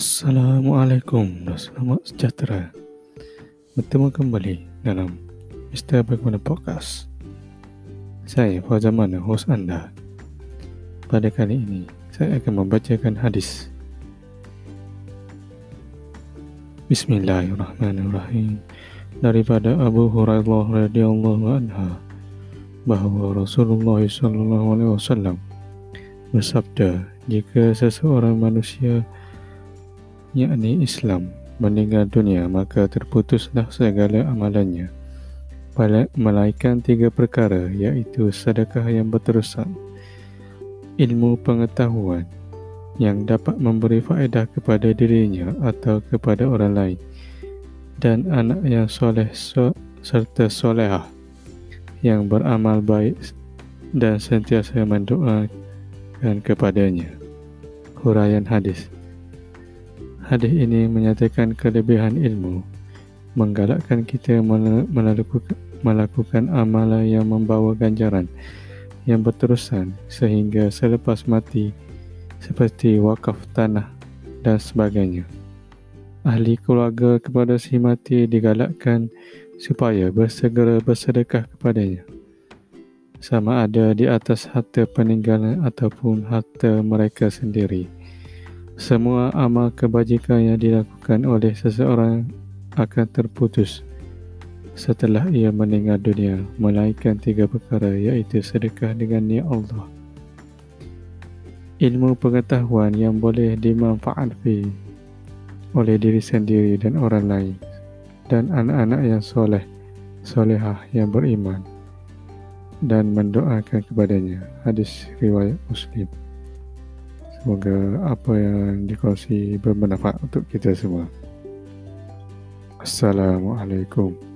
Assalamualaikum dan selamat sejahtera. Bertemu kembali dalam Mr. Bagaimana Podcast. Saya Fauzan host anda. Pada kali ini, saya akan membacakan hadis. Bismillahirrahmanirrahim. Daripada Abu Hurairah radhiyallahu anha bahawa Rasulullah sallallahu alaihi wasallam bersabda jika seseorang manusia yakni Islam. Meninggal dunia maka terputuslah segala amalannya. Melainkan tiga perkara iaitu sedekah yang berterusan ilmu pengetahuan yang dapat memberi faedah kepada dirinya atau kepada orang lain dan anak yang soleh so, serta solehah yang beramal baik dan sentiasa mendoakan kepadanya. Huraian hadis Hadis ini menyatakan kelebihan ilmu, menggalakkan kita melakukan, amalan yang membawa ganjaran yang berterusan sehingga selepas mati seperti wakaf tanah dan sebagainya. Ahli keluarga kepada si mati digalakkan supaya bersegera bersedekah kepadanya. Sama ada di atas harta peninggalan ataupun harta mereka sendiri. Semua amal kebajikan yang dilakukan oleh seseorang akan terputus setelah ia meninggal dunia melainkan tiga perkara iaitu sedekah dengan niat Allah. Ilmu pengetahuan yang boleh dimanfaatkan oleh diri sendiri dan orang lain dan anak-anak yang soleh solehah yang beriman dan mendoakan kepadanya. Hadis riwayat muslim Semoga apa yang dikongsi bermanfaat untuk kita semua. Assalamualaikum.